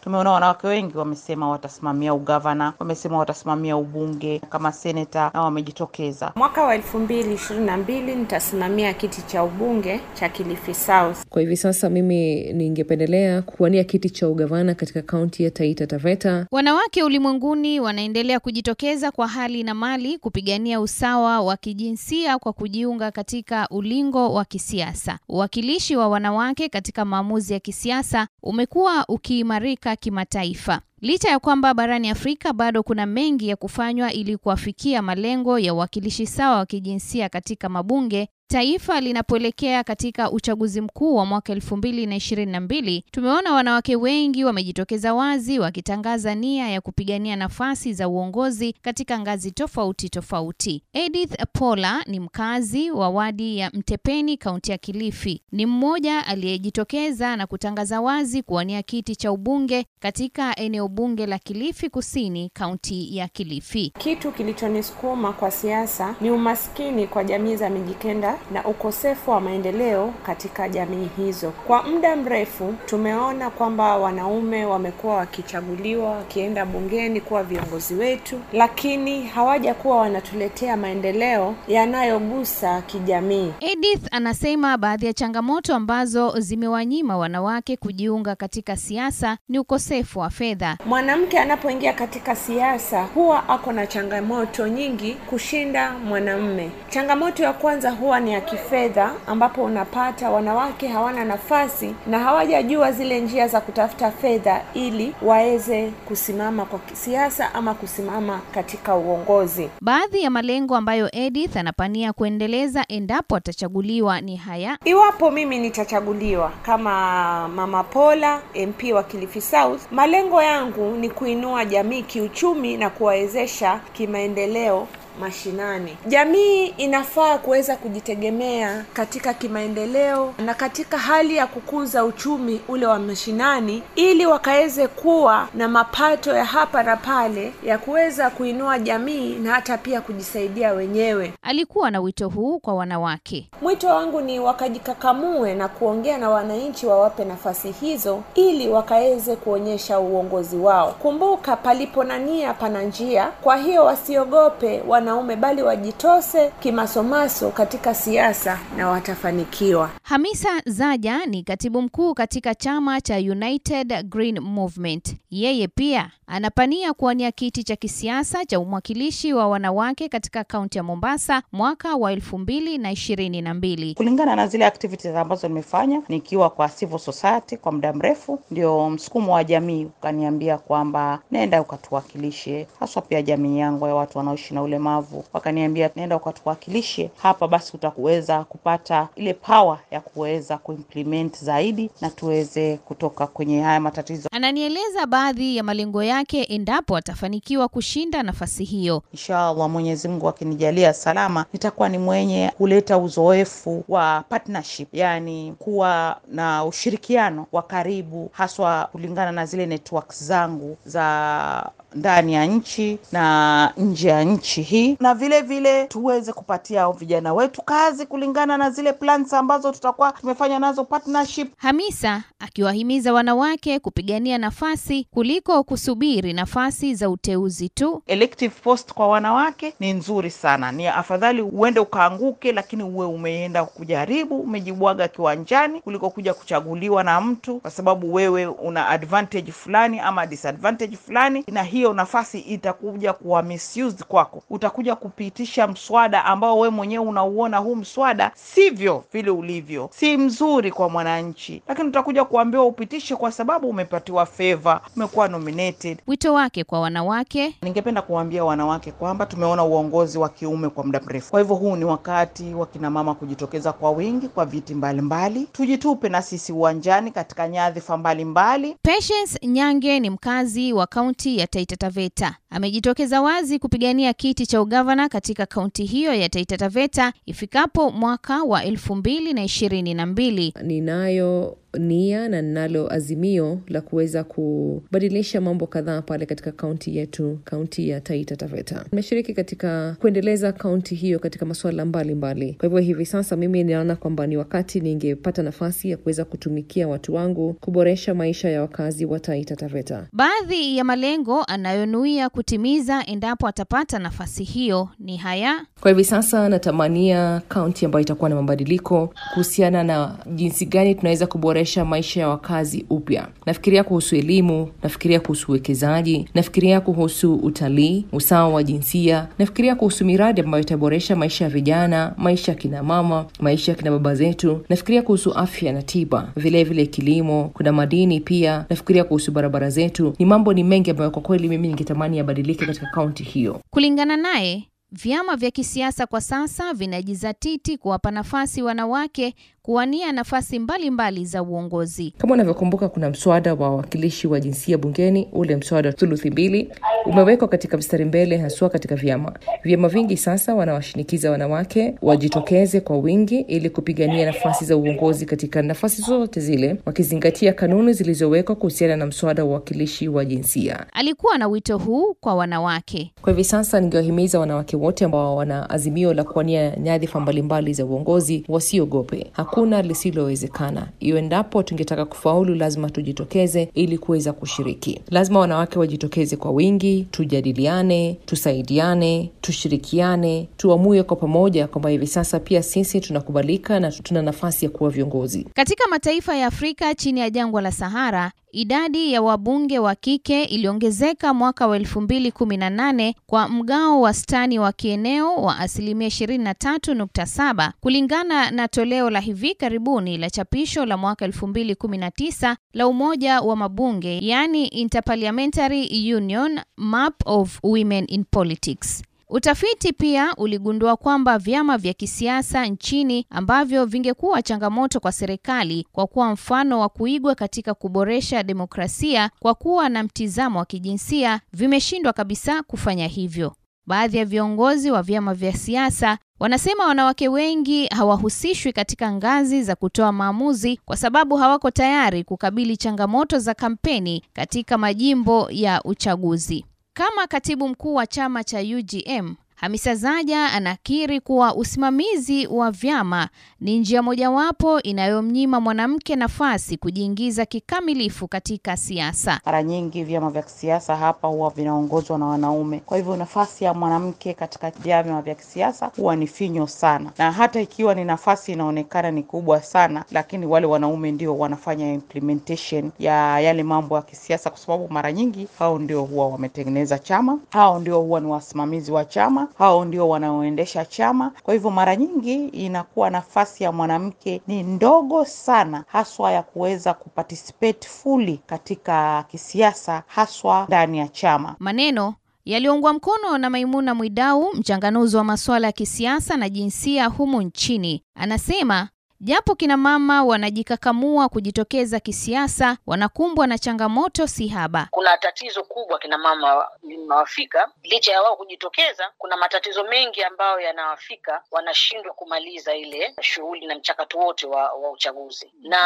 Tumeona wanawake wengi wamesema watasimamia ugavana, wamesema watasimamia ubunge kama seneta na wamejitokeza. Mwaka wa elfu mbili ishirini na mbili nitasimamia kiti cha ubunge cha Kilifi South. Kwa hivi sasa mimi ningependelea kuwania kiti cha ugavana katika kaunti ya Taita Taveta. Wanawake ulimwenguni wanaendelea kujitokeza kwa hali na mali kupigania usawa wa kijinsia kwa kujiunga katika ulingo wa kisiasa. Uwakilishi wa wanawake katika maamuzi ya kisiasa umekuwa ukiimarika kimataifa. Licha ya kwamba barani Afrika bado kuna mengi ya kufanywa ili kuafikia malengo ya uwakilishi sawa wa kijinsia katika mabunge, taifa linapoelekea katika uchaguzi mkuu wa mwaka elfu mbili na ishirini na mbili, tumeona wanawake wengi wamejitokeza wazi wakitangaza nia ya kupigania nafasi za uongozi katika ngazi tofauti tofauti. Edith Pola ni mkazi wa wadi ya Mtepeni, kaunti ya Kilifi. Ni mmoja aliyejitokeza na kutangaza wazi kuwania kiti cha ubunge katika eneo bunge la Kilifi Kusini, kaunti ya Kilifi. Kitu kilichonisukuma kwa siasa ni umaskini kwa jamii za Mijikenda na ukosefu wa maendeleo katika jamii hizo. Kwa muda mrefu tumeona kwamba wanaume wamekuwa wakichaguliwa wakienda bungeni kuwa viongozi wetu, lakini hawajakuwa wanatuletea maendeleo yanayogusa kijamii. Edith anasema baadhi ya changamoto ambazo zimewanyima wanawake kujiunga katika siasa ni ukosefu wa fedha. Mwanamke anapoingia katika siasa huwa ako na changamoto nyingi kushinda mwanamume. Changamoto ya kwanza huwa ni ya kifedha, ambapo unapata wanawake hawana nafasi na hawajajua zile njia za kutafuta fedha ili waweze kusimama kwa kisiasa ama kusimama katika uongozi. Baadhi ya malengo ambayo Edith anapania kuendeleza endapo atachaguliwa ni haya: Iwapo mimi nitachaguliwa kama Mama Pola, MP wa Kilifi South, malengo yangu ni kuinua jamii kiuchumi na kuwawezesha kimaendeleo mashinani. Jamii inafaa kuweza kujitegemea katika kimaendeleo na katika hali ya kukuza uchumi ule wa mashinani, ili wakaweze kuwa na mapato ya hapa na pale ya kuweza kuinua jamii na hata pia kujisaidia wenyewe. Alikuwa na wito huu kwa wanawake. Mwito wangu ni wakajikakamue na kuongea na wananchi, wawape nafasi hizo ili wakaweze kuonyesha uongozi wao. Kumbuka, palipo na nia pana njia. Kwa hiyo wasiogope wanaume, bali wajitose kimasomaso katika siasa na watafanikiwa. Hamisa Zaja ni katibu mkuu katika chama cha United Green Movement. Yeye pia anapania kuwania kiti cha kisiasa cha umwakilishi wa wanawake katika kaunti ya Mombasa mwaka wa elfu mbili na ishirini na mbili. Kulingana na zile activities ambazo nimefanya nikiwa kwa civil society kwa muda mrefu, ndio msukumo wa jamii ukaniambia kwamba nenda ukatuwakilishe, haswa pia jamii yangu ya watu wanaoishi na ulemavu, wakaniambia naenda ukatuwakilishe hapa, basi utakuweza kupata ile power ya kuweza kuimplement zaidi na tuweze kutoka kwenye haya matatizo. Ananieleza baadhi ya malengo yake endapo atafanikiwa kushinda nafasi hiyo. Inshallah, Mwenyezi Mungu akinijalia salama, nitakuwa ni mwenye kuleta uzoefu wa partnership, yani kuwa na ushirikiano wa karibu, haswa kulingana na zile networks zangu za ndani ya nchi na nje ya nchi hii, na vile vile tuweze kupatia vijana wetu kazi kulingana na zile plans ambazo tutakuwa tumefanya nazo partnership. Hamisa akiwahimiza wanawake kupigania nafasi kuliko kusubiri nafasi za uteuzi tu. Elective post kwa wanawake ni nzuri sana, ni afadhali uende ukaanguke, lakini uwe umeenda kujaribu, umejibwaga kiwanjani kuliko kuja kuchaguliwa na mtu kwa sababu wewe una advantage fulani ama disadvantage fulani, na hiyo nafasi itakuja kuwa misused kwako. Utakuja kupitisha mswada ambao we mwenyewe unauona huu mswada sivyo vile ulivyo, si mzuri kwa mwananchi, lakini utakuja kuambiwa upitishe kwa sababu umepatiwa favor, umekuwa nominated. Wito wake kwa wanawake Ningependa kuwaambia wanawake kwamba tumeona uongozi wa kiume kwa muda mrefu, kwa hivyo huu ni wakati wa kina mama kujitokeza kwa wingi kwa viti mbalimbali. Tujitupe na sisi uwanjani katika nyadhifa mbalimbali. Patience Nyange ni mkazi wa kaunti ya Taita Taveta. Amejitokeza wazi kupigania kiti cha ugavana katika kaunti hiyo ya Taita Taveta ifikapo mwaka wa elfu mbili na ishirini na mbili. Ninayo nia na ninalo azimio la kuweza kubadilisha mambo kadhaa pale katika kaunti yetu, kaunti ya Taita Taveta. Nimeshiriki katika kuendeleza kaunti hiyo katika masuala mbalimbali. Kwa hivyo hivi sasa mimi ninaona kwamba ni wakati ningepata nafasi ya kuweza kutumikia watu wangu, kuboresha maisha ya wakazi wa Taita Taveta. Baadhi ya malengo anayonuia kutimiza endapo atapata nafasi hiyo ni haya. Kwa hivi sasa natamania kaunti ambayo itakuwa na mabadiliko kuhusiana na jinsi gani tunaweza kuboresha maisha ya wakazi upya. Nafikiria kuhusu elimu, nafikiria kuhusu uwekezaji, nafikiria kuhusu utalii, usawa wa jinsia, nafikiria kuhusu miradi ambayo itaboresha maisha ya vijana, maisha ya kina mama, maisha ya kina baba zetu. Nafikiria kuhusu afya na tiba, vilevile vile kilimo, kuna madini pia. Nafikiria kuhusu barabara zetu. Ni mambo ni mengi ambayo kwa kweli mimi ningetamani yabadilike katika kaunti hiyo. Kulingana naye, vyama vya kisiasa kwa sasa vinajizatiti kuwapa nafasi wanawake kuwania nafasi mbalimbali mbali za uongozi. Kama unavyokumbuka, kuna mswada wa wawakilishi wa jinsia bungeni, ule mswada wa thuluthi mbili umewekwa katika mstari mbele, haswa katika vyama. Vyama vingi sasa wanawashinikiza wanawake wajitokeze kwa wingi ili kupigania nafasi za uongozi katika nafasi zote zile, wakizingatia kanuni zilizowekwa kuhusiana na mswada wa wawakilishi wa jinsia. Alikuwa na wito huu kwa wanawake. Kwa hivi sasa, ningewahimiza wanawake wote ambao wana azimio la kuwania nyadhifa mbalimbali za uongozi wasiogope. Hakuna lisilowezekana. Iwendapo tungetaka kufaulu, lazima tujitokeze ili kuweza kushiriki. Lazima wanawake wajitokeze kwa wingi, tujadiliane, tusaidiane, tushirikiane, tuamue kwa pamoja kwamba hivi sasa pia sisi tunakubalika na tuna nafasi ya kuwa viongozi. Katika mataifa ya Afrika chini ya jangwa la Sahara, idadi ya wabunge wa kike iliongezeka mwaka wa 2018 kwa mgao wastani wa kieneo wa asilimia 23.7 kulingana na toleo la hivi karibuni la chapisho la mwaka 2019 la Umoja wa Mabunge, yani Interparliamentary Union Map of Women in Politics. Utafiti pia uligundua kwamba vyama vya kisiasa nchini ambavyo vingekuwa changamoto kwa serikali kwa kuwa mfano wa kuigwa katika kuboresha demokrasia kwa kuwa na mtizamo wa kijinsia vimeshindwa kabisa kufanya hivyo. Baadhi ya viongozi wa vyama vya siasa wanasema wanawake wengi hawahusishwi katika ngazi za kutoa maamuzi kwa sababu hawako tayari kukabili changamoto za kampeni katika majimbo ya uchaguzi. Kama katibu mkuu wa chama cha UGM, Hamisa Zaja anakiri kuwa usimamizi wa vyama ni njia mojawapo inayomnyima mwanamke nafasi kujiingiza kikamilifu katika siasa. Mara nyingi vyama vya kisiasa hapa huwa vinaongozwa na wanaume, kwa hivyo nafasi ya mwanamke katika vyama vya kisiasa huwa ni finyo sana, na hata ikiwa ni nafasi inaonekana ni kubwa sana, lakini wale wanaume ndio wanafanya implementation ya yale mambo ya kisiasa, kwa sababu mara nyingi hao ndio huwa wametengeneza chama, hao ndio huwa ni wasimamizi wa chama hao ndio wanaoendesha chama. Kwa hivyo mara nyingi inakuwa nafasi ya mwanamke ni ndogo sana, haswa ya kuweza kuparticipate fully katika kisiasa, haswa ndani ya chama. Maneno yaliyoungwa mkono na Maimuna Mwidau, mchanganuzi wa masuala ya kisiasa na jinsia humu nchini. Anasema japo kina mama wanajikakamua kujitokeza kisiasa, wanakumbwa na changamoto si haba. Kuna tatizo kubwa kina mama linawafika, licha ya wao kujitokeza, kuna matatizo mengi ambayo yanawafika, wanashindwa kumaliza ile shughuli na mchakato wote wa, wa uchaguzi. Na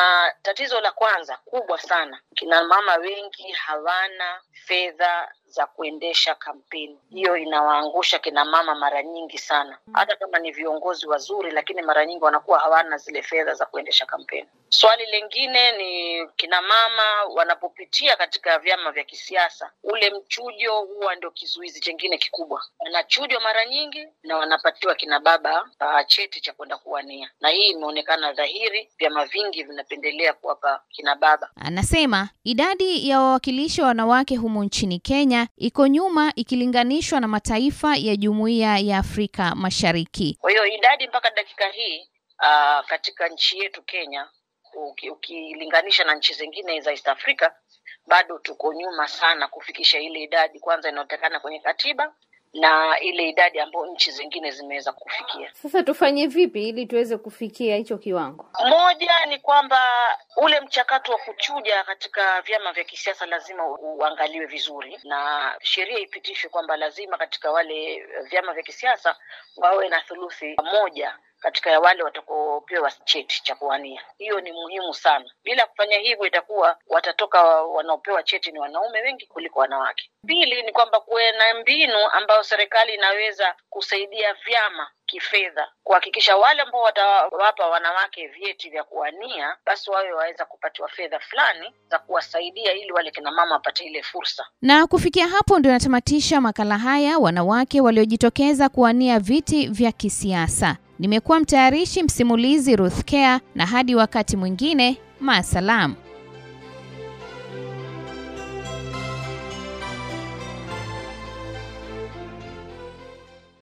tatizo la kwanza kubwa sana, kina mama wengi hawana fedha za kuendesha kampeni. Hiyo inawaangusha kina mama mara nyingi sana, hata kama ni viongozi wazuri, lakini mara nyingi wanakuwa hawana zile fedha za kuendesha kampeni. Swali lingine ni kina mama wanapopitia katika vyama vya kisiasa, ule mchujo huwa ndio kizuizi chengine kikubwa. Wanachujwa mara nyingi na wanapatiwa kina baba uh, cheti cha kwenda kuwania, na hii imeonekana dhahiri, vyama vingi vinapendelea kuwapa kina baba. Anasema idadi ya wawakilishi wa wanawake humu nchini Kenya iko nyuma ikilinganishwa na mataifa ya Jumuiya ya Afrika Mashariki. Kwa hiyo idadi mpaka dakika hii uh, katika nchi yetu Kenya ukilinganisha na nchi zingine za East Africa bado tuko nyuma sana kufikisha ile idadi kwanza inayotakana kwenye katiba na ile idadi ambayo nchi zingine zimeweza kufikia. Sasa tufanye vipi ili tuweze kufikia hicho kiwango? Moja ni kwamba ule mchakato wa kuchuja katika vyama vya kisiasa lazima uangaliwe vizuri, na sheria ipitishwe kwamba lazima katika wale vyama vya kisiasa wawe na thuluthi moja katika ya wale watakaopewa cheti cha kuwania. Hiyo ni muhimu sana. Bila kufanya hivyo, itakuwa watatoka wanaopewa cheti ni wanaume wengi kuliko wanawake. Pili ni kwamba kuwe na mbinu ambayo serikali inaweza kusaidia vyama kifedha kuhakikisha wale ambao watawapa wanawake vyeti vya kuwania basi wawe waweza kupatiwa fedha fulani za kuwasaidia ili wale kina mama wapate ile fursa. Na kufikia hapo ndio natamatisha makala haya, wanawake waliojitokeza kuwania viti vya kisiasa. Nimekuwa mtayarishi msimulizi Ruth Care, na hadi wakati mwingine, maasalam.